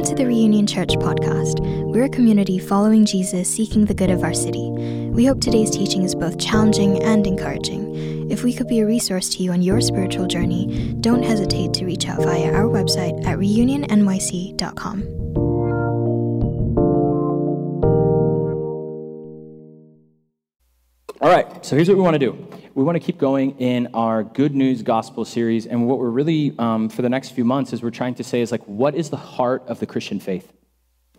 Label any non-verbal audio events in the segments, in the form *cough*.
Welcome to the Reunion Church podcast. We're a community following Jesus, seeking the good of our city. We hope today's teaching is both challenging and encouraging. If we could be a resource to you on your spiritual journey, don't hesitate to reach out via our website at reunionnyc.com. All right, so here's what we want to do. We want to keep going in our Good News Gospel series, and what we're really, um, for the next few months, is we're trying to say is like, what is the heart of the Christian faith?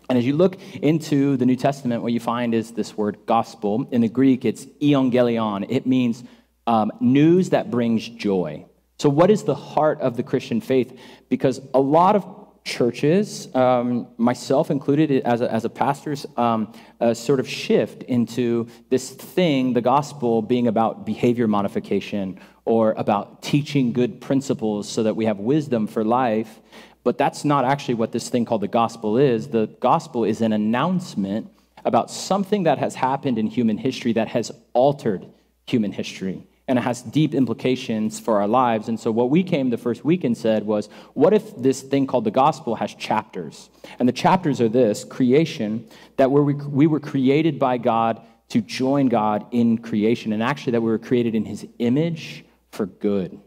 And as you look into the New Testament, what you find is this word gospel. In the Greek, it's euangelion. It means um, news that brings joy. So, what is the heart of the Christian faith? Because a lot of churches, um, myself included as a, as a pastor's um, a sort of shift into this thing, the gospel, being about behavior modification or about teaching good principles so that we have wisdom for life. But that's not actually what this thing called the gospel is. The gospel is an announcement about something that has happened in human history that has altered human history and it has deep implications for our lives. And so, what we came the first week and said was, what if this thing called the gospel has chapters? And the chapters are this creation, that we we were created by God to join God in creation, and actually, that we were created in his image for good.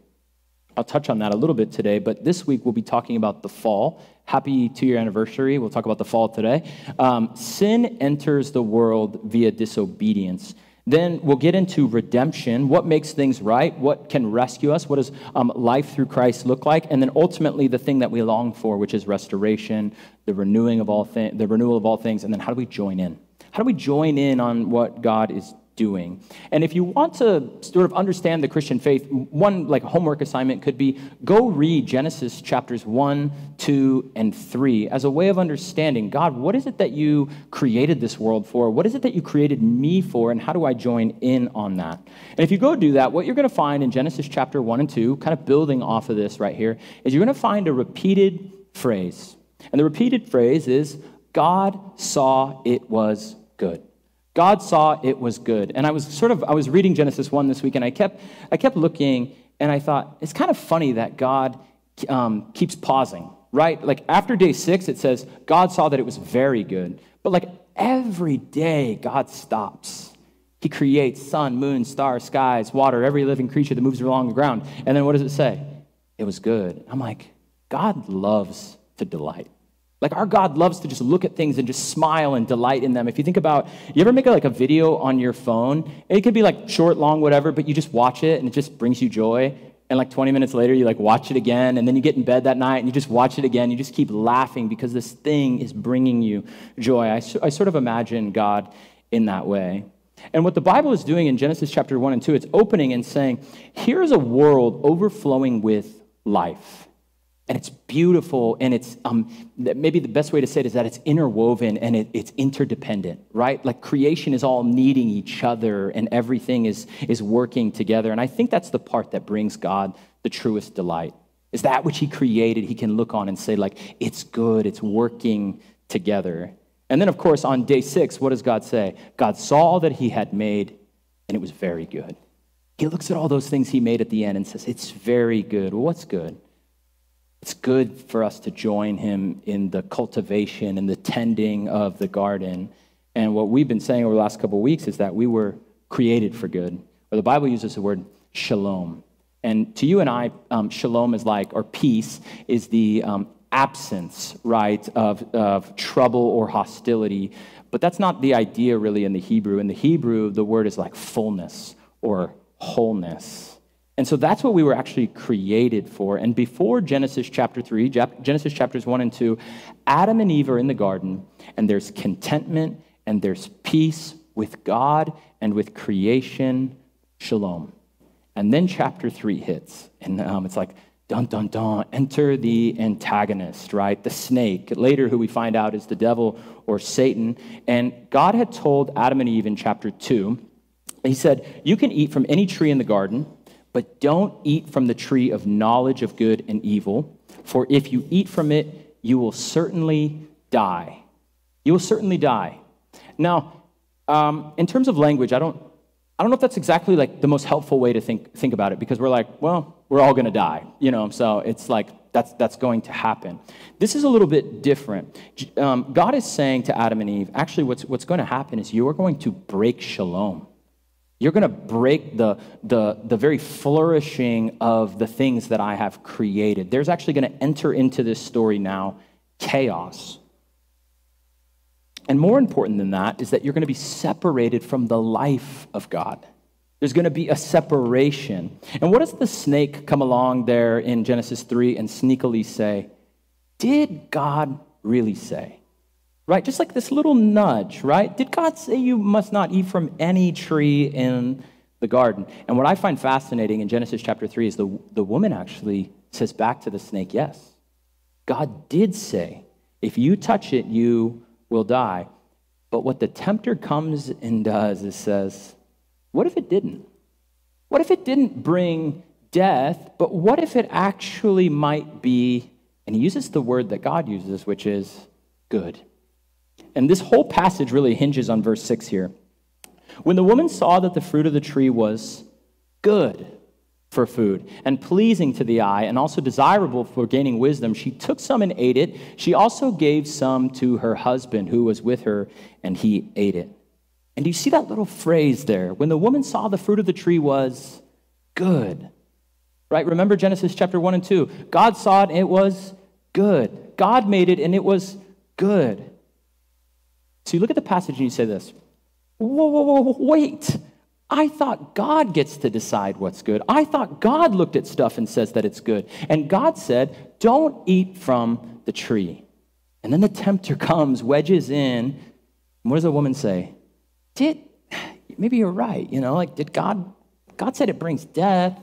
I'll touch on that a little bit today, but this week we'll be talking about the fall. Happy two year anniversary. We'll talk about the fall today. Um, sin enters the world via disobedience. Then we'll get into redemption. What makes things right? What can rescue us? What does um, life through Christ look like? And then ultimately, the thing that we long for, which is restoration, the renewing of all thi- the renewal of all things. And then how do we join in? How do we join in on what God is doing. And if you want to sort of understand the Christian faith, one like homework assignment could be go read Genesis chapters 1, 2, and 3 as a way of understanding God, what is it that you created this world for? What is it that you created me for? And how do I join in on that? And if you go do that, what you're going to find in Genesis chapter 1 and 2, kind of building off of this right here, is you're going to find a repeated phrase. And the repeated phrase is God saw it was good. God saw it was good. And I was sort of, I was reading Genesis 1 this week, and I kept, I kept looking, and I thought, it's kind of funny that God um, keeps pausing, right? Like after day six, it says, God saw that it was very good. But like every day, God stops. He creates sun, moon, stars, skies, water, every living creature that moves along the ground. And then what does it say? It was good. I'm like, God loves to delight. Like our God loves to just look at things and just smile and delight in them. If you think about, you ever make a, like a video on your phone? It could be like short, long, whatever, but you just watch it and it just brings you joy. And like 20 minutes later, you like watch it again, and then you get in bed that night and you just watch it again. You just keep laughing because this thing is bringing you joy. I, I sort of imagine God in that way. And what the Bible is doing in Genesis chapter 1 and 2, it's opening and saying, here's a world overflowing with life. And it's beautiful, and it's um, maybe the best way to say it is that it's interwoven and it, it's interdependent, right? Like creation is all needing each other, and everything is, is working together. And I think that's the part that brings God the truest delight. Is that which He created, He can look on and say, like, it's good, it's working together. And then, of course, on day six, what does God say? God saw that He had made, and it was very good. He looks at all those things He made at the end and says, It's very good. Well, what's good? It's good for us to join him in the cultivation and the tending of the garden. And what we've been saying over the last couple of weeks is that we were created for good. Or the Bible uses the word shalom. And to you and I, um, shalom is like, or peace is the um, absence, right, of, of trouble or hostility. But that's not the idea really in the Hebrew. In the Hebrew, the word is like fullness or wholeness. And so that's what we were actually created for. And before Genesis chapter 3, Genesis chapters 1 and 2, Adam and Eve are in the garden, and there's contentment and there's peace with God and with creation. Shalom. And then chapter 3 hits, and um, it's like, dun, dun, dun, enter the antagonist, right? The snake, later, who we find out is the devil or Satan. And God had told Adam and Eve in chapter 2, He said, You can eat from any tree in the garden but don't eat from the tree of knowledge of good and evil, for if you eat from it, you will certainly die. You will certainly die. Now, um, in terms of language, I don't, I don't know if that's exactly like the most helpful way to think, think about it because we're like, well, we're all going to die, you know, so it's like, that's, that's going to happen. This is a little bit different. Um, God is saying to Adam and Eve, actually, what's, what's going to happen is you are going to break shalom. You're going to break the, the, the very flourishing of the things that I have created. There's actually going to enter into this story now chaos. And more important than that is that you're going to be separated from the life of God. There's going to be a separation. And what does the snake come along there in Genesis 3 and sneakily say? Did God really say? Right? Just like this little nudge, right? Did God say you must not eat from any tree in the garden? And what I find fascinating in Genesis chapter 3 is the, the woman actually says back to the snake, yes, God did say, if you touch it, you will die. But what the tempter comes and does is says, what if it didn't? What if it didn't bring death, but what if it actually might be, and he uses the word that God uses, which is good. And this whole passage really hinges on verse 6 here. When the woman saw that the fruit of the tree was good for food and pleasing to the eye and also desirable for gaining wisdom, she took some and ate it. She also gave some to her husband who was with her, and he ate it. And do you see that little phrase there? When the woman saw the fruit of the tree was good. Right? Remember Genesis chapter 1 and 2. God saw it and it was good. God made it and it was good. So you look at the passage and you say this whoa, whoa, whoa, wait. I thought God gets to decide what's good. I thought God looked at stuff and says that it's good. And God said, don't eat from the tree. And then the tempter *laughs* comes, wedges in. And what does the woman say? did, maybe you're right, you know, like, did God, God said it brings death,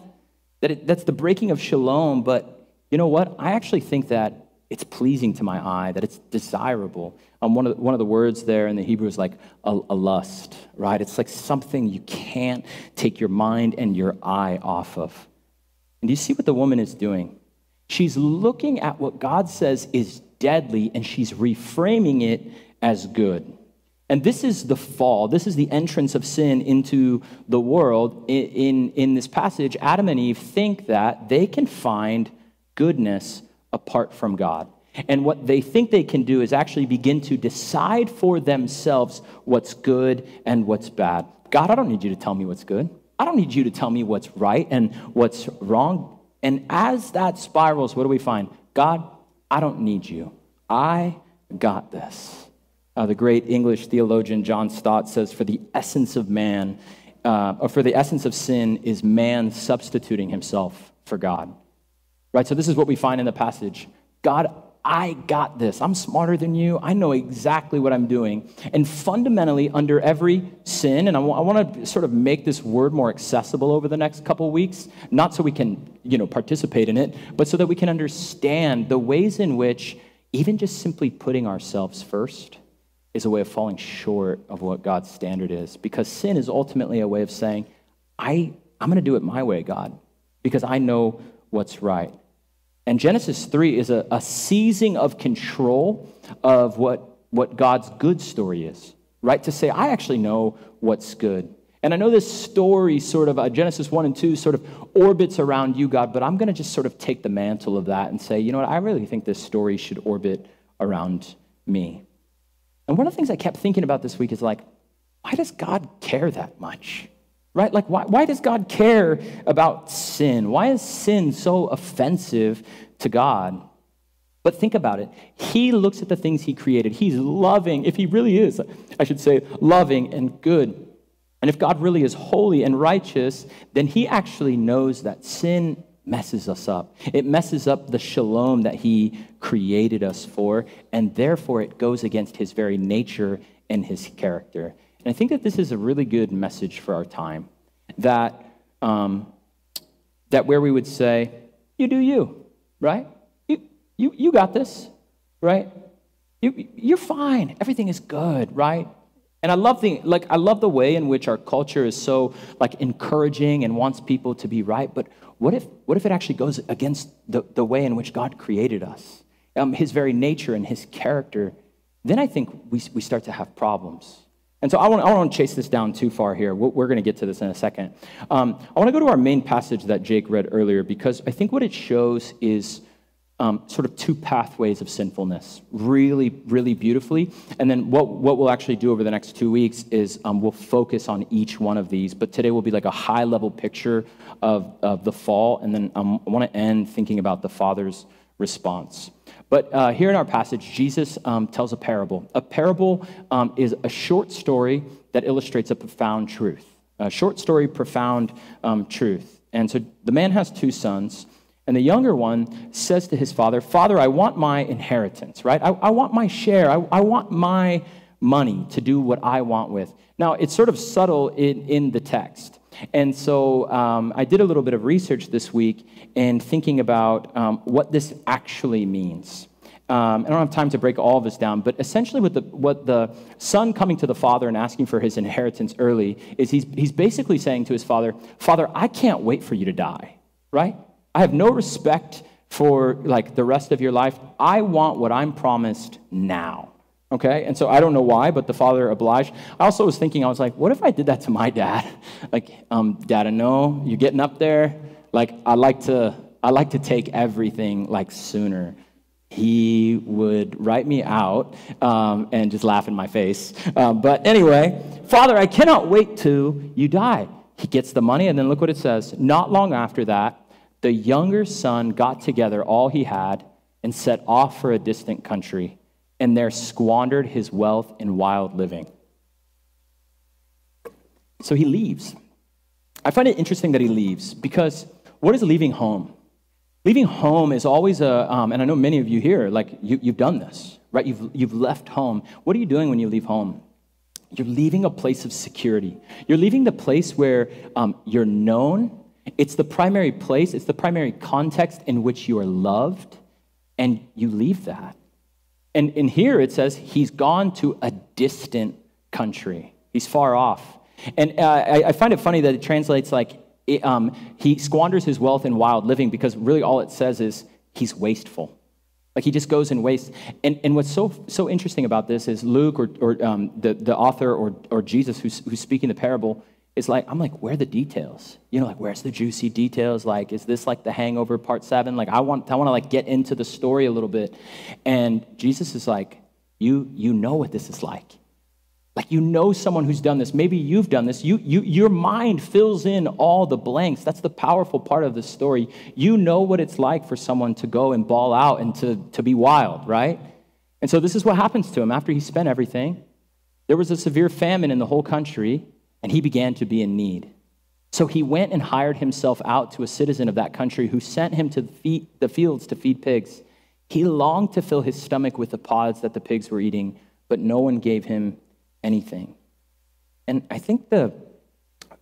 that it, that's the breaking of shalom, but you know what? I actually think that it's pleasing to my eye, that it's desirable. Um, one, of the, one of the words there in the Hebrew is like a, a lust, right? It's like something you can't take your mind and your eye off of. And do you see what the woman is doing? She's looking at what God says is deadly and she's reframing it as good. And this is the fall. This is the entrance of sin into the world. In, in, in, this passage, Adam and Eve think that they can find goodness apart from God. And what they think they can do is actually begin to decide for themselves what's good and what's bad. God, I don't need you to tell me what's good. I don't need you to tell me what's right and what's wrong. And as that spirals, what do we find? God, I don't need you. I got this. Uh, the great English theologian John Stott says, For the essence of man, uh, or for the essence of sin is man substituting himself for God. Right? So, this is what we find in the passage God, I got this. I'm smarter than you. I know exactly what I'm doing. And fundamentally, under every sin, and I, w- I want to sort of make this word more accessible over the next couple weeks, not so we can, you know, participate in it, but so that we can understand the ways in which even just simply putting ourselves first is a way of falling short of what God's standard is. Because sin is ultimately a way of saying, I, I'm going to do it my way, God, because I know what's right. And Genesis 3 is a, a seizing of control of what, what God's good story is, right? To say, I actually know what's good. And I know this story, sort of, uh, Genesis 1 and 2, sort of orbits around you, God, but I'm going to just sort of take the mantle of that and say, you know what, I really think this story should orbit around me. And one of the things I kept thinking about this week is like, why does God care that much? Right? Like, why, why does God care about sin? Why is sin so offensive to God? But think about it. He looks at the things he created. He's loving, if he really is, I should say, loving and good. And if God really is holy and righteous, then he actually knows that sin messes us up. It messes up the shalom that he created us for, and therefore it goes against his very nature and his character. And I think that this is a really good message for our time. That, um, that where we would say, you do you, right? You, you, you got this, right? You, you're fine. Everything is good, right? And I love the like I love the way in which our culture is so like encouraging and wants people to be right, but what if, what if it actually goes against the, the way in which God created us, um, his very nature and his character? Then I think we, we start to have problems. And so I I want to chase this down too far here. We're going to get to this in a second. Um, I want to go to our main passage that Jake read earlier because I think what it shows is um, sort of two pathways of sinfulness really, really beautifully. And then what, what we'll actually do over the next two weeks is um, we'll focus on each one of these. But today will be like a high level picture of, of the fall. And then um, I want to end thinking about the Father's response. But uh, here in our passage, Jesus um, tells a parable. A parable um, is a short story that illustrates a profound truth. A short story, profound um, truth. And so the man has two sons. And the younger one says to his father, Father, I want my inheritance, right? I, I want my share. I, I, want my money to do what I want with. Now, it's sort of subtle in, in the text. And so um, I did a little bit of research this week and thinking about um, what this actually means. Um, I don't have time to break all of this down, but essentially, what the, what the son coming to the father and asking for his inheritance early is he's, he's basically saying to his father, Father, I can't wait for you to die, right? I have no respect for like the rest of your life. I want what I'm promised now. Okay? And so I don't know why, but the father obliged. I also was thinking, I was like, what if I did that to my dad? *laughs* like, um, dad, I know you're getting up there. Like, I like to, I like to take everything like sooner. He would write me out um, and just laugh in my face. Um, but anyway, Father, I cannot wait till you die. He gets the money, and then look what it says. Not long after that, the younger son got together all he had and set off for a distant country, and there squandered his wealth in wild living. So he leaves. I find it interesting that he leaves because what is leaving home? Leaving home is always a, um, and I know many of you here, like you, you've done this, right? You've, you've left home. What are you doing when you leave home? You're leaving a place of security. You're leaving the place where um, you're known it's the primary place, it's the primary context in which you are loved, and you leave that. And in here it says he's gone to a distant country. He's far off. And uh, I, I, find it funny that it translates like it, um, he squanders his wealth in wild living because really all it says is he's wasteful. Like he just goes and wastes. And, and what's so, so interesting about this is Luke or, or um, the, the author or, or Jesus who's, who's speaking the parable is like i'm like where are the details? You know like where's the juicy details? Like is this like the hangover part seven? Like i want i want to like get into the story a little bit. And jesus is like you you know what this is like like you know someone who's done this. Maybe you've done this. You, you your mind fills in all the blanks. That's the powerful part of the story. You know what it's like for someone to go and ball out and to, to be wild right? And so this is what happens to him after he spent everything. There was a severe famine in the whole country and he began to be in need. So he went and hired himself out to a citizen of that country who sent him to the fields to feed pigs. He longed to fill his stomach with the pods that the pigs were eating, but no one gave him anything. And I think the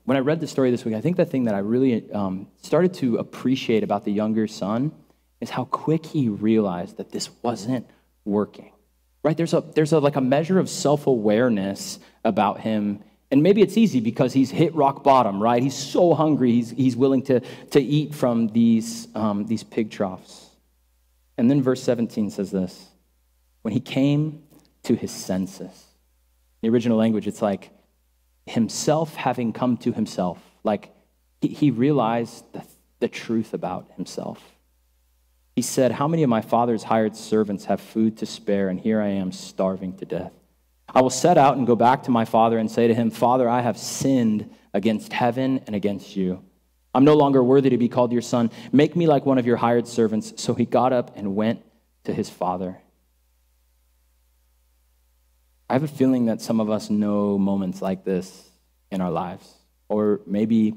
when I read the story this week, I think the thing that I really um, started to appreciate about the younger son is how quick he realized that this wasn't working. Right? There's a there's a like a measure of self awareness about him and maybe it's easy because he's hit rock bottom, right? He's so hungry, he's, he's willing to, to eat from these, um, these pig troughs. And then verse 17 says this when he came to his senses. The original language, it's like himself having come to himself. Like he, he realized the, the truth about himself. He said, How many of my father's hired servants have food to spare, and here I am starving to death? I will set out and go back to my father and say to him, Father, I have sinned against heaven and against you. I'm no longer worthy to be called your son. Make me like one of your hired servants. So he got up and went to his father. I have a feeling that some of us know moments like this in our lives. Or maybe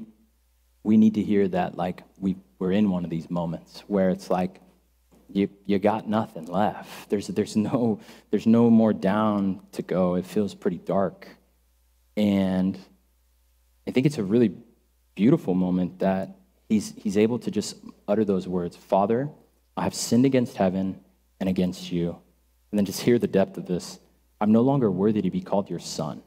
we need to hear that, like we, we're in one of these moments where it's like, you, you got nothing left. There's, there's, no, there's no more down to go. It feels pretty dark. And I think it's a really beautiful moment that he's, he's able to just utter those words Father, I have sinned against heaven and against you. And then just hear the depth of this I'm no longer worthy to be called your son.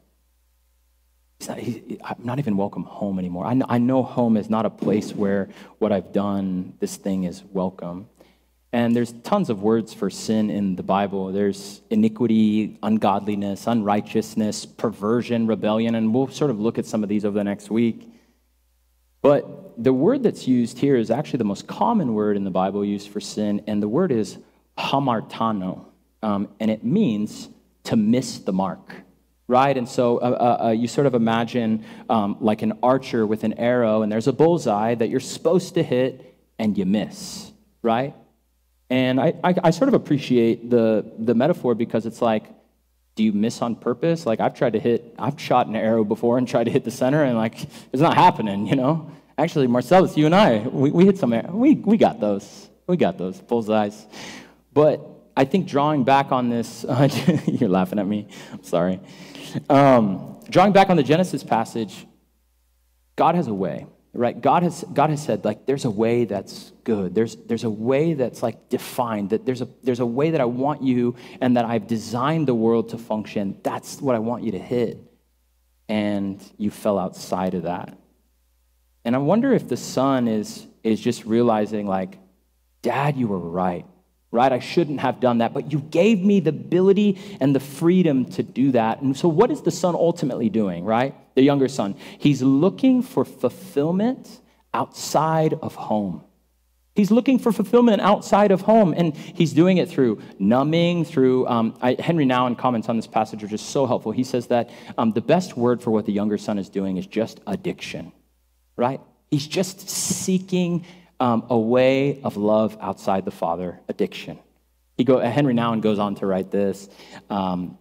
Not, he, I'm not even welcome home anymore. I know, I know home is not a place where what I've done, this thing is welcome. And there's tons of words for sin in the Bible. There's iniquity, ungodliness, unrighteousness, perversion, rebellion, and we'll sort of look at some of these over the next week. But the word that's used here is actually the most common word in the Bible used for sin, and the word is hamartano, um, and it means to miss the mark right? And so uh, uh, uh, you sort of imagine um, like an archer with an arrow, and there's a bullseye that you're supposed to hit, and you miss, right? And I, I, I, sort of appreciate the, the metaphor because it's like, do you miss on purpose? Like I've tried to hit, I've shot an arrow before and tried to hit the center, and like it's not happening, you know? Actually, Marcellus, you and I, we, we hit some, we, we got those. We got those bullseyes. But I think drawing back on this, *laughs* uh, you're laughing at me, I'm sorry. Um, drawing back on the Genesis passage, God has a way, right? God has, God has said, like, there's a way that's good. There's, there's a way that's, like, defined, that there's a, there's a way that I want you and that I've designed the world to function. That's what I want you to hit. And you fell outside of that. And I wonder if the son is, is just realizing, like, Dad, you were right right? I shouldn't have done that, but you gave me the ability and the freedom to do that. And so, what is the son ultimately doing, right? The younger son. He's looking for fulfillment outside of home. He's looking for fulfillment outside of home, and he's doing it through numbing, through. Um, I, Henry Nouwen comments on this passage, which is so helpful. He says that um, the best word for what the younger son is doing is just addiction, right? He's just seeking um, a way of love outside the father, addiction. He go, Henry Nouwen goes on to write this. Um,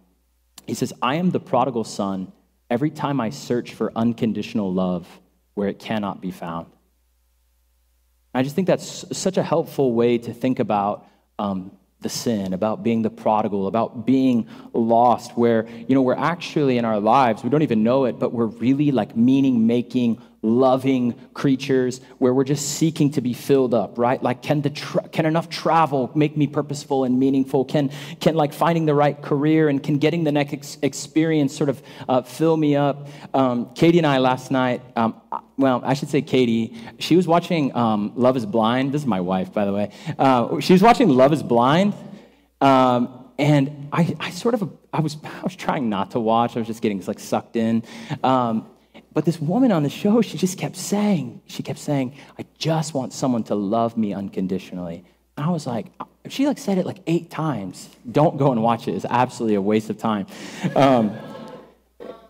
he says, I am the prodigal son every time I search for unconditional love where it cannot be found. I just think that's such a helpful way to think about um, the sin, about being the prodigal, about being lost, where, you know, we're actually in our lives, we don't even know it, but we're really like meaning making, loving creatures where we're just seeking to be filled up, right? Like, can, the tra- can enough travel make me purposeful and meaningful? Can, can like finding the right career and can getting the next ex- experience sort of uh, fill me up? Um, Katie and I last night, um, well, I should say Katie, she was watching um, Love is Blind. This is my wife, by the way. Uh, she was watching Love is Blind. Um, and I, I sort of, I was, I was trying not to watch. I was just getting like sucked in. Um, but this woman on the show, she just kept saying, she kept saying, I just want someone to love me unconditionally. And I was like, she like said it like eight times. Don't go and watch it. It's absolutely a waste of time. Um,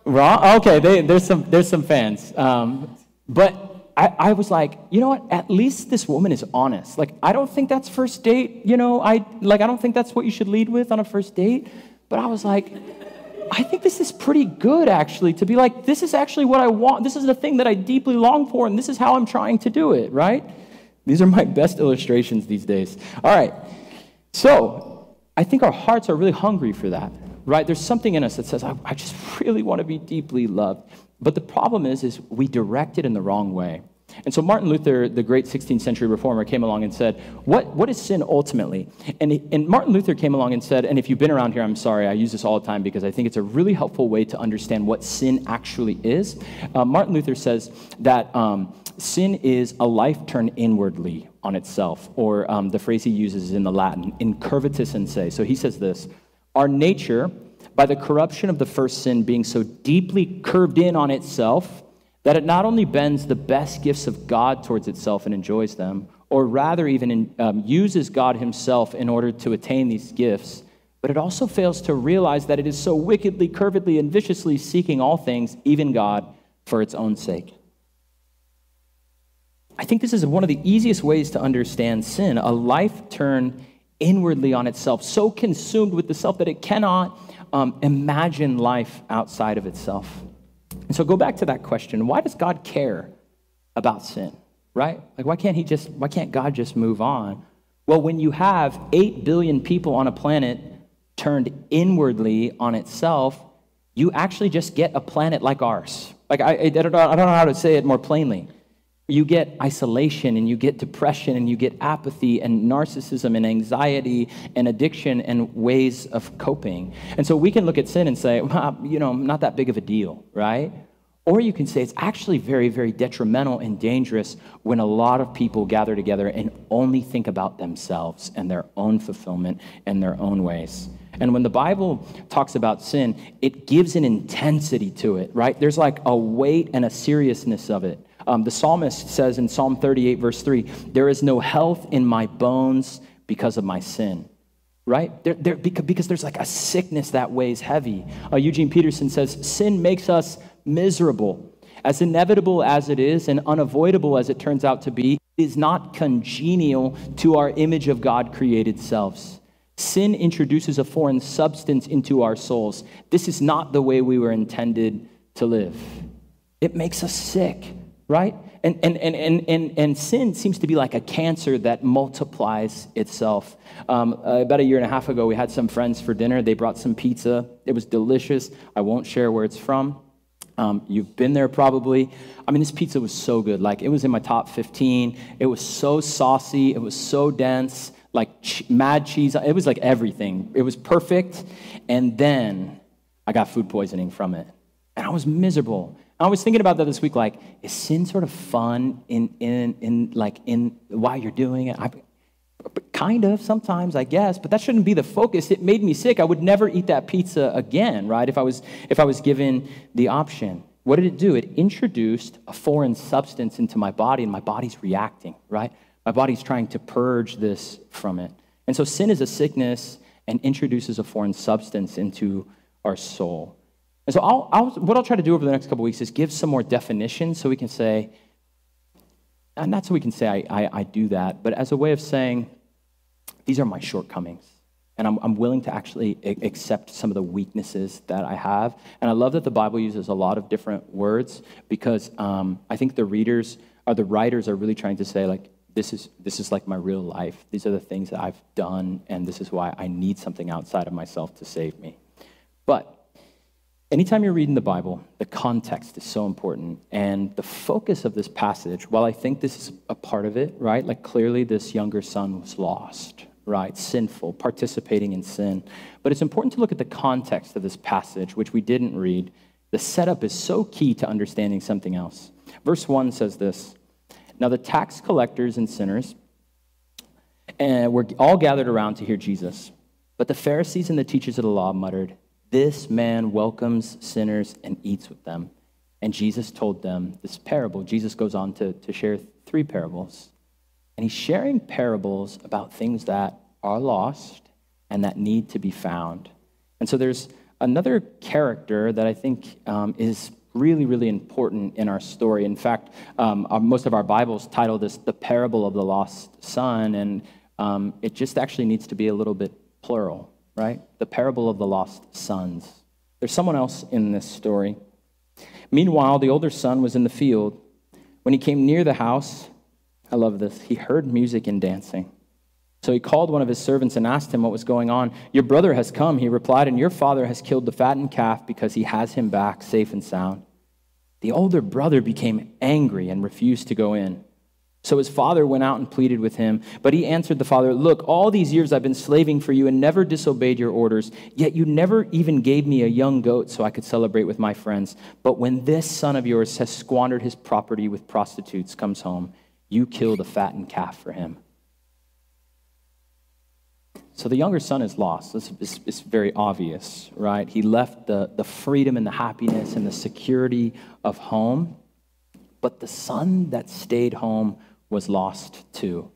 wrong? Okay, they, there's some there's some fans. Um, but I, I was like, you know what? At least this woman is honest. Like, I don't think that's first date. You know, I like I don't think that's what you should lead with on a first date. But I was like, I think this is pretty good, actually, to be like, this is actually what I want. This is the thing that I deeply long for, and this is how I'm trying to do it, right? These are my *laughs* best illustrations these days. All right. So, I think our hearts are really hungry for that, right? There's something in us that says, I, I just *laughs* really want to be deeply loved. But the problem is, is we direct it in the wrong way. And so Martin Luther, the great 16th century reformer, came along and said, What, what is sin ultimately? And, and Martin Luther came along and said, and if you've been around here, I'm sorry, I use this all the time because I think it's a really helpful way to understand what sin actually is. Uh, Martin Luther says that um, sin is a life turned inwardly on itself, or um, the phrase he uses in the Latin, incurvatus in se. So he says this Our nature, by the corruption of the first sin being so deeply curved in on itself, that it not only bends the best gifts of God towards itself and enjoys them, or rather even in, um, uses God Himself in order to attain these gifts, but it also fails to realize that it is so wickedly, curvedly, and viciously seeking all things, even God, for its own sake. I think this is one of the easiest ways to understand sin a life turned inwardly on itself, so consumed with the self that it cannot um, imagine life outside of itself. And so go back to that question why does God care about sin? Right? Like, why can't He just, why can't God just move on? Well, when you have 8 billion people on a planet turned inwardly on itself, you actually just get a planet like ours. Like, I, I, don't, know, I don't know how to say it more plainly. You get isolation and you get depression and you get apathy and narcissism and anxiety and addiction and ways of coping. And so we can look at sin and say, well, you know, not that big of a deal, right? Or you can say it's actually very, very detrimental and dangerous when a lot of people gather together and only think about themselves and their own fulfillment and their own ways. And when the Bible talks about sin, it gives an intensity to it, right? There's like a weight and a seriousness of it Um, the psalmist says in Psalm 38, verse 3, There is no health in my bones because of my sin. Right? There, there, because there's like a sickness that weighs heavy. Uh, Eugene Peterson says, Sin makes us miserable. As inevitable as it is and unavoidable as it turns out to be, it is not congenial to our image of God created selves. Sin introduces a foreign substance into our souls. This is not the way we were intended to live. It makes us sick, right? And, and, and, and, and, and sin seems to be like a cancer that multiplies itself. Um, uh, about a year and a half ago, we had some friends for dinner. They brought some pizza. It was delicious. I won't share where it's from. Um, you've been there probably. I mean, this pizza was so good. Like, it was in my top 15. It was so saucy. It was so dense like mad cheese. It was like everything. It was perfect. And then I got food poisoning from it. And I was miserable. I was thinking about that this week. Like, is sin sort of fun in, in, in like, in while you're doing it? I, kind of sometimes i guess but that shouldn't be the focus it made me sick i would never eat that pizza again right if i was if i was given the option what did it do it introduced a foreign substance into my body and my body's reacting right my body's trying to purge this from it. And so sin is a sickness and introduces a foreign substance into our soul. And so I'll, I'll, what I'll try to do over the next couple weeks is give some more definitions so we can say, and not so we can say I, I, I do that, but as a way of saying, these are my shortcomings. And I'm, I'm willing to actually accept some of the weaknesses that I have. And I love that the Bible uses a lot of different words because um, I think the readers or the writers are really trying to say, like, this is, this is like my real life. These are the things that I've done, and this is why I need something outside of myself to save me. But anytime you're reading the Bible, the context is so important. And the focus of this passage, while I think this is a part of it, right? Like clearly this younger son was lost, right? Sinful, participating in sin. But it's important to look at the context of this passage, which we didn't read. The setup is so key to understanding something else. Verse 1 says this now, the tax collectors and sinners and were all gathered around to hear Jesus. But the Pharisees and the teachers of the law muttered, This man welcomes sinners and eats with them. And Jesus told them this parable. Jesus goes on to, to share three parables. And he's sharing parables about things that are lost and that need to be found. And so there's another character that I think um, is really, really important in our story. In fact, um, our, most of our Bibles title this The Parable of the Lost Son, and um, it just actually needs to be a little bit plural, right? The Parable of the Lost Sons. There's someone else in this story. Meanwhile, the older son was in the field. When he came near the house, I love this, he heard music and dancing. So he called one of his servants and asked him what was going on. Your brother has come, he replied, and your father has killed the fattened calf because he has him back safe and sound. The older brother became angry and refused to go in. So his father went out and pleaded with him. But he answered the father, Look, all these years I've been slaving for you and never disobeyed your orders, yet you never even gave me a young goat so I could celebrate with my friends. But when this son of yours has squandered his property with prostitutes comes home, you kill the fattened calf for him. So the younger son is lost. This is, is very obvious, right? He left the, the freedom and the happiness and the security of home, but the son that stayed home was lost too.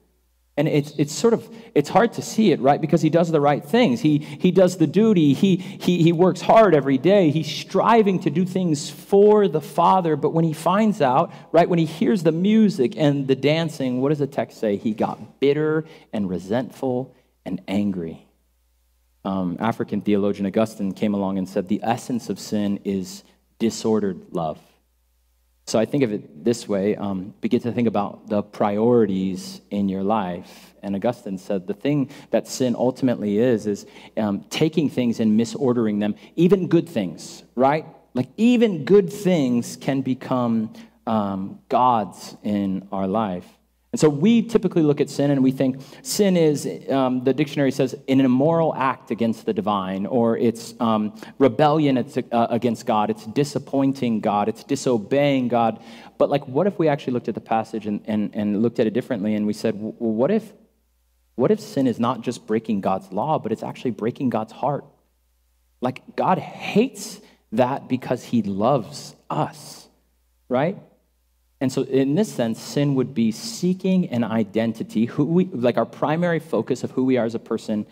And it's, it's sort of, it's hard to see it, right? Because he does the right things. He, he does the duty. He, he, he works hard every day. He's striving to do things for the Father. But when he finds out, right, when he hears the music and the dancing, what does the text say? He got bitter and resentful and angry. Um, African theologian Augustine came along and said the essence of sin is disordered love. So I think of it this way um, begin to think about the priorities in your life. And Augustine said the thing that sin ultimately is, is um, taking things and misordering them, even good things, right? Like even good things can become um, gods in our life. And so we typically look at sin and we think sin is, um, the dictionary says, an immoral act against the divine, or it's um, rebellion uh, against God, it's disappointing God, it's disobeying God. But, like, what if we actually looked at the passage and, and, and looked at it differently and we said, well, what if, what if sin is not just breaking God's law, but it's actually breaking God's heart? Like, God hates that because he loves us, right? And so, in this sense, sin would be seeking an identity, who we, like our primary focus of who we are as a person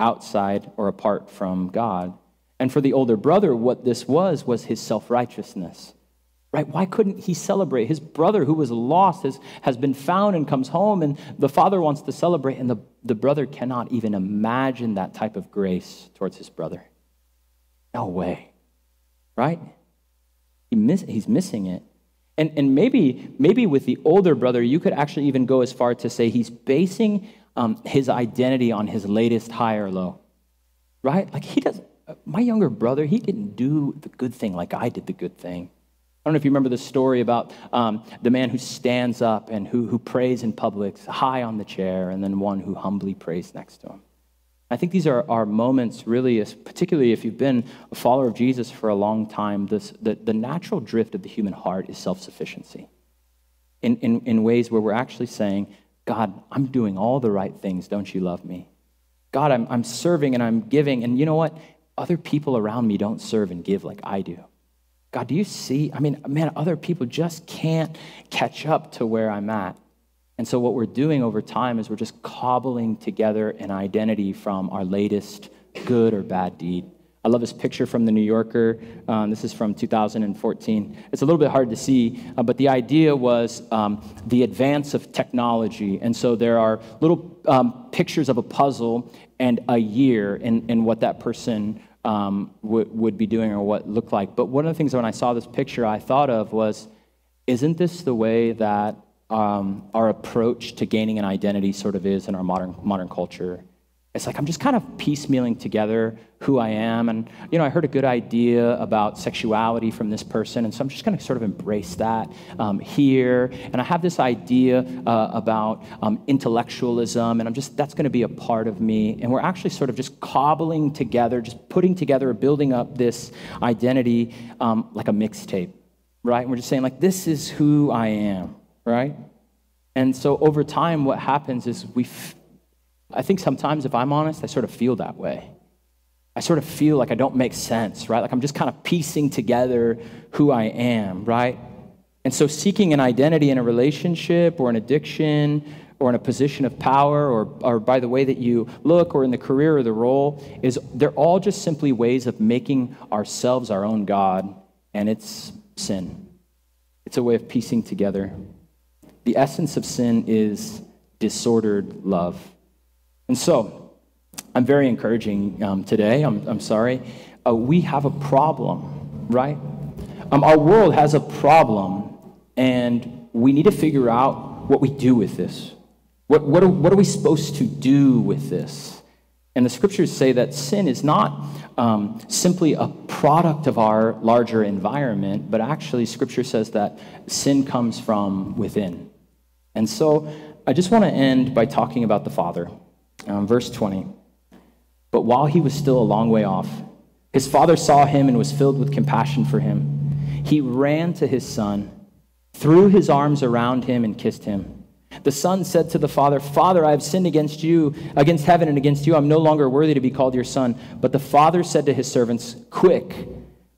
outside or apart from God. And for the older brother, what this was, was his self righteousness. Right? Why couldn't he celebrate? His brother, who was lost, has, has been found and comes home, and the father wants to celebrate, and the, the brother cannot even imagine that type of grace towards his brother. No way. Right? He miss, he's missing it. And, and maybe, maybe with the older brother, you could actually even go as far to say he's basing um, his identity on his latest high or low. Right? Like he doesn't, my younger brother, he didn't do the good thing like I did the good thing. I don't know if you remember the story about um, the man who stands up and who, who prays in public, high on the chair, and then one who humbly prays next to him. I think these are, are moments, really, particularly if you've been a follower of Jesus for a long time, this, the, the natural drift of the human heart is self sufficiency. In, in, in ways where we're actually saying, God, I'm doing all the right things. Don't you love me? God, I'm, I'm serving and I'm giving. And you know what? Other people around me don't serve and give like I do. God, do you see? I mean, man, other people just can't catch up to where I'm at. And so, what we're doing over time is we're just cobbling together an identity from our latest good or bad deed. I love this picture from the New Yorker. Um, this is from 2014. It's a little bit hard to see, uh, but the idea was um, the advance of technology. And so there are little um, pictures of a puzzle and a year and, and what that person um, would be doing or what looked like. But one of the things when I saw this picture I thought of was, isn't this the way that um, our approach to gaining an identity sort of is in our modern, modern culture? It's like I'm just kind of piecemealing together who I am. And, you know, I heard a good idea about sexuality from this person, and so I'm just going to sort of embrace that um, here. And I have this idea uh, about um, intellectualism, and I'm just, that's going to be a part of me. And we're actually sort of just cobbling together, just putting together, building up this identity um, like a mixtape, right? And we're just saying, like, this is who I am, right? And so over time, what happens is we I think sometimes, if I'm honest, I sort of feel that way. I sort of feel like I don't make sense, right? Like I'm just kind of piecing together who I am, right? And so seeking an identity in a relationship or an addiction or in a position of power or, or by the way that you look or in the career or the role is they're all just simply ways of making ourselves our own God, and it's sin. It's a way of piecing together. The essence of sin is disordered love. And so, I'm very encouraging um, today. I'm, I'm sorry. Uh, we have a problem, right? Um, our world has a problem, and we need to figure out what we do with this. What, what, are, what are we supposed to do with this? And the scriptures say that sin is not um, simply a product of our larger environment, but actually, scripture says that sin comes from within. And so, I just want to end by talking about the Father. Um, verse 20. But while he was still a long way off, his father saw him and was filled with compassion for him. He ran to his son, threw his arms around him, and kissed him. The son said to the father, Father, I have sinned against you, against heaven, and against you. I'm no longer worthy to be called your son. But the father said to his servants, Quick,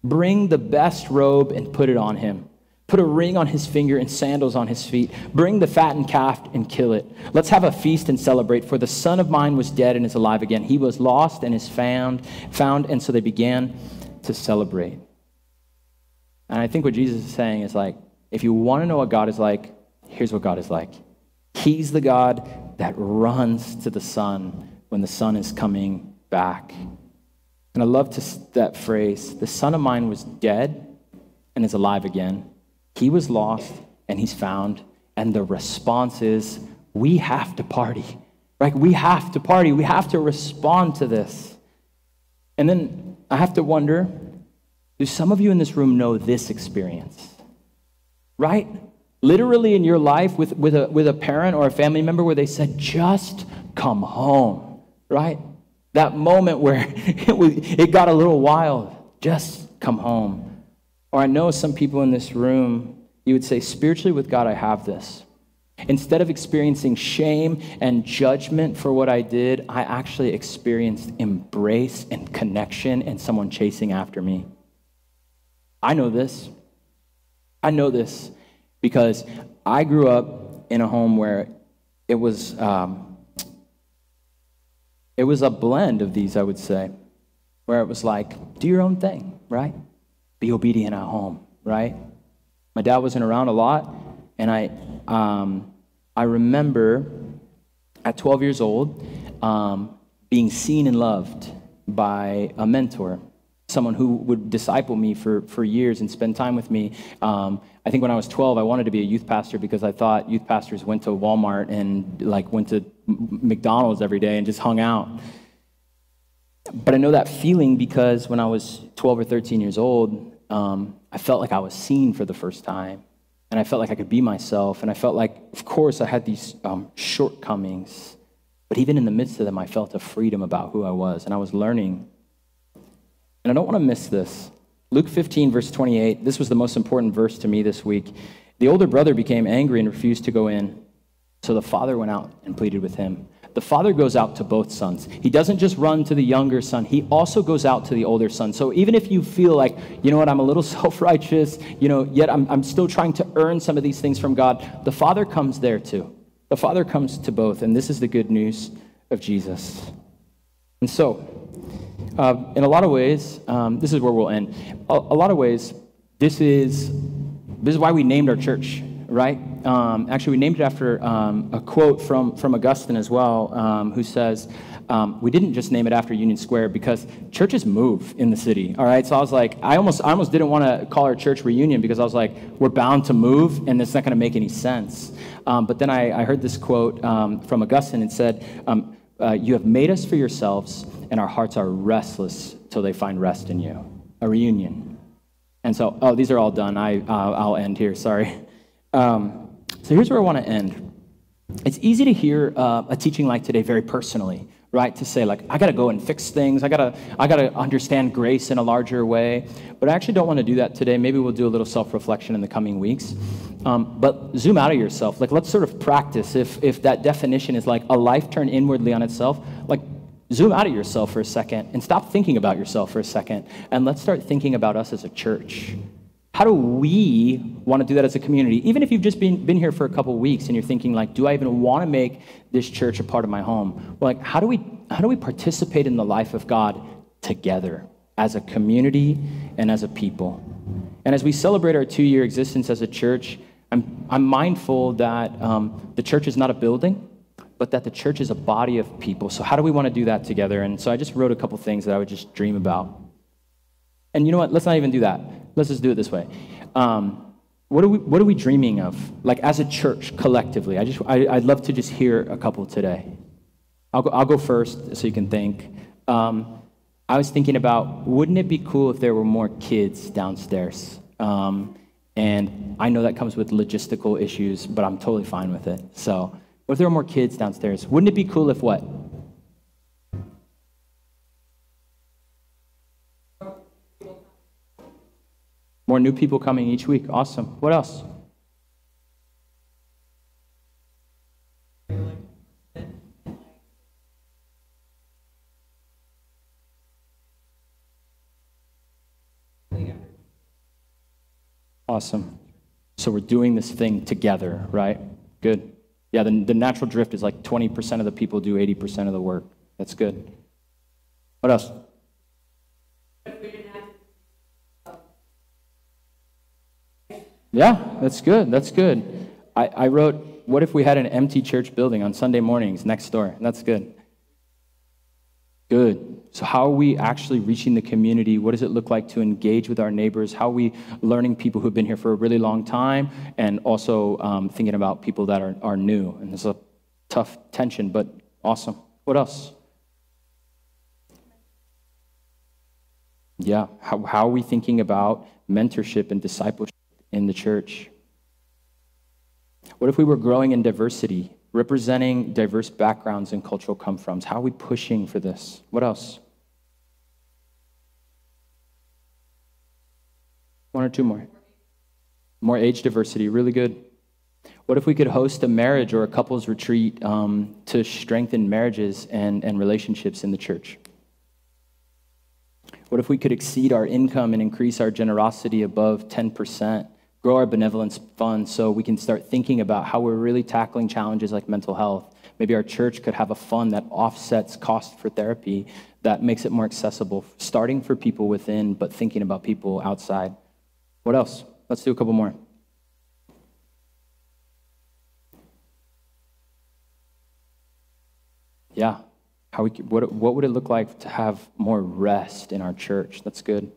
bring the best robe and put it on him Put a ring on his finger and sandals on his feet. Bring the fattened calf and kill it. Let's have a feast and celebrate. For the son of mine was dead and is alive again. He was lost and is found, found, and so they began to celebrate. And I think what Jesus is saying is like, if you want to know what God is like, here's what God is like. He's the God that runs to the Son when the Son is coming back. And I love to, that phrase the Son of mine was dead and is alive again. He was lost and he's found. And the response is, we have to party. Right? We have to party. We have to respond to this. And then I have to wonder do some of you in this room know this experience? Right? Literally in your life with, with, a, with a parent or a family member where they said, just come home. Right? That moment where *laughs* it, was, it got a little wild. Just come home. Or I know some people in this room, you would say, spiritually with God, I have this. Instead of experiencing shame and judgment for what I did, I actually experienced embrace and connection and someone chasing after me. I know this. I know this. because I grew up in a home where it was, um, it was a blend of these, I would say, where it was like, do your own thing, right? Be obedient at home, right? My dad wasn't around a lot, and I, um, I remember at 12 years old um, being seen and loved by a mentor someone who would disciple me for, for years and spend time with me. Um, I think when I was 12, I wanted to be a youth pastor because I thought youth pastors went to Walmart and like went to McDonald's every day and just hung out. But I know that feeling because when I was 12 or 13 years old, um, I felt like I was seen for the first time. And I felt like I could be myself. And I felt like, of course, I had these um, shortcomings. But even in the midst of them, I felt a freedom about who I was. And I was learning and I don't want to miss this. Luke 15, verse 28, this was the most important verse to me this week. The older brother became angry and refused to go in. So the father went out and pleaded with him. The father goes out to both sons. He doesn't just run to the younger son, he also goes out to the older son. So even if you feel like, you know what, I'm a little *laughs* self righteous, you know, yet I'm, I'm still trying to earn some of these things from God, the father comes there too. The father comes to both. And this is the good news of Jesus. And so, uh, in a lot of ways, um, this is where we'll end. A, a, lot of ways, this is this is why we named our church, right? Um, actually, we named it after um, a quote from from Augustine as well, um, who says. Um, we didn't just name it after Union Square because churches move in the city. All right, so I was like, I almost, I almost didn't want to call our church Reunion because I was like, we're bound to move, and it's not going to make any sense. Um, but then I, I, heard this quote from Augustine. and said, uh, "You have made us for yourselves, and our hearts are restless till they find rest in you. A reunion. And so, oh, these are all done. I, uh, I'll end here, sorry. *laughs* Um, so here's where I want to end. It's easy to hear uh, a teaching like today very personally, right? To say, like, I got to go and fix things. I got to I gotta understand grace in a larger way. But I actually don't want to do that today. Maybe we'll do a little self reflection in the coming weeks. Um, but zoom out of yourself. Like, let's sort of practice. If, if that definition is like a life turned inwardly on itself, like, zoom out of yourself for a second and stop thinking about yourself for a second and let's start thinking about us as a church. How do we want to do that as a community? Even if you've just been, been here for a couple weeks and you're thinking like, do I even want to make this church a part of my home? Well, like, how do we how do we participate in the life of God together as a community and as a people? And as we celebrate our two-year existence as a church, I'm, I'm mindful that um, the church is not a building but that the church is a body of people. So, how do we want to do that together? And so, I just wrote a couple things that I would just dream about. And you know what? Let's not even do that. Let's just do it this way. Um, what are we What are we dreaming of? Like as a church collectively. I just I, would love to just hear a couple today. I'll go, I'll go first so you can think. Um, I was thinking about wouldn't it be cool if there were more kids downstairs? Um, and I know that comes with logistical issues, but I'm totally fine with it. So if there were more kids downstairs? Wouldn't it be cool if what? More new people coming each week. Awesome. What else? Awesome. So we're doing this thing together, right? Good. Yeah, the, the natural drift is like 20% of the people do 80% of the work. That's good. What else? Yeah, that's good. That's good. I, I wrote, what if we had an empty church building on Sunday mornings next door? That's good. Good. So, how are we actually reaching the community? What does it look like to engage with our neighbors? How are we learning people who've been here for a really long time and also um, thinking about people that are, are new? And it's a tough tension, but awesome. What else? Yeah, how, how are we thinking about mentorship and discipleship in the church? What if we were growing in diversity, representing diverse backgrounds and cultural come froms? How are we pushing for this? What else? One or two more. More age diversity, really good. What if we could host a marriage or a couples retreat um, to strengthen marriages and, and relationships in the church? What if we could exceed our income and increase our generosity above 10%? Grow our benevolence fund so we can start thinking about how we're really tackling challenges like mental health. Maybe our church could have a fund that offsets cost for therapy that makes it more accessible, starting for people within, but thinking about people outside. What else? Let's do a couple more. Yeah. How we, what, what would it look like to have more rest in our church? That's good.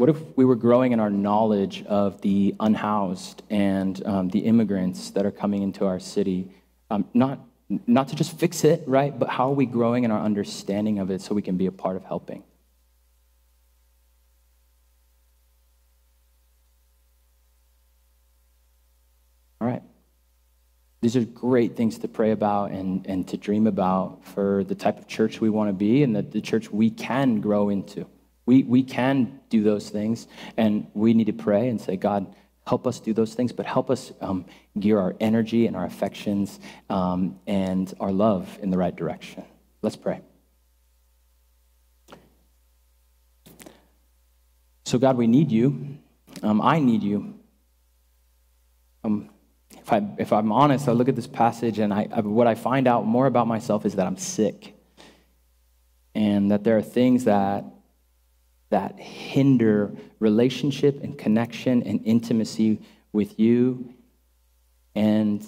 What if we were growing in our knowledge of the unhoused and um, the immigrants that are coming into our city? Um, not, not to just fix it, right? But how are we growing in our understanding of it so we can be a part of helping? All right. These are great things to pray about and, and to dream about for the type of church we want to be and the, the church we can grow into. We, we can do those things, and we need to pray and say, God, help us do those things, but help us um, gear our energy and our affections um, and our love in the right direction. Let's pray. So, God, we need you. Um, I need you. Um, if, I, if I'm honest, I look at this passage and I, I, what I find out more about myself is that I'm sick. And that there are things that, that hinder relationship and connection and intimacy with you. And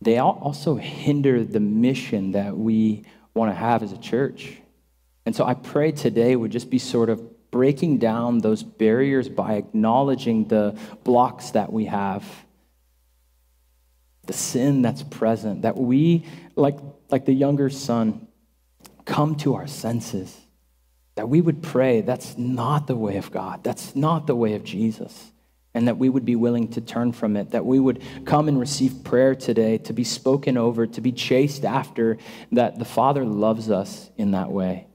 they also hinder the mission that we want to have as a church. And so I pray today would just be sort of breaking down those barriers by acknowledging the blocks that we have the sin that's present, that we, like, like the younger son, come to our senses, that we would pray, that's not the way of God, that's not the way of Jesus, and that we would be willing to turn from it, that we would come and receive prayer today, to be spoken over, to be chased after, that the Father loves us in that way.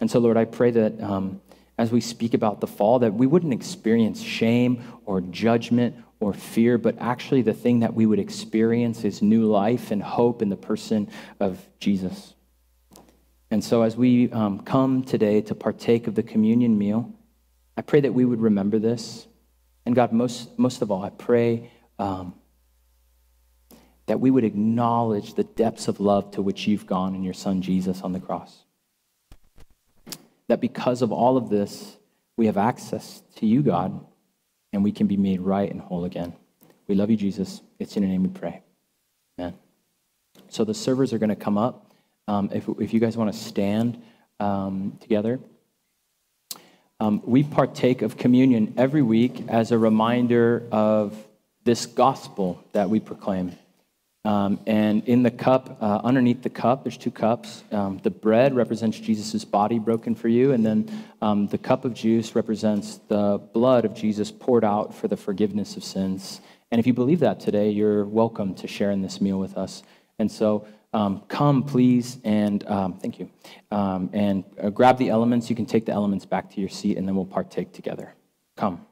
And so, Lord, I pray that um, as we speak about the fall, that we wouldn't experience shame or judgment or fear, but actually the thing that we would experience is new life and hope in the person of Jesus. And so, as we um, come today to partake of the communion meal, I pray that we would remember this. And God, most, most of all, I pray um, that we would acknowledge the depths of love to which you've gone in your Son Jesus on the cross. That because of all of this, we have access to you, God, and we can be made right and whole again. We love you, Jesus. It's in your name we pray. Amen. So the servers are going to come up. Um, if, if you guys want to stand um, together. Um, we partake of communion every week as a reminder of this gospel that we proclaim. Um, and in the cup, uh, underneath the cup, there's two cups. Um, the bread represents Jesus' body broken for you, and then um, the cup of juice represents the blood of Jesus poured out for the forgiveness of sins. And if you believe that today, you're welcome to share in this meal with us. And so um, come, please, and um, thank you. Um, and uh, grab the elements. You can take the elements back to your seat, and then we'll partake together. Come.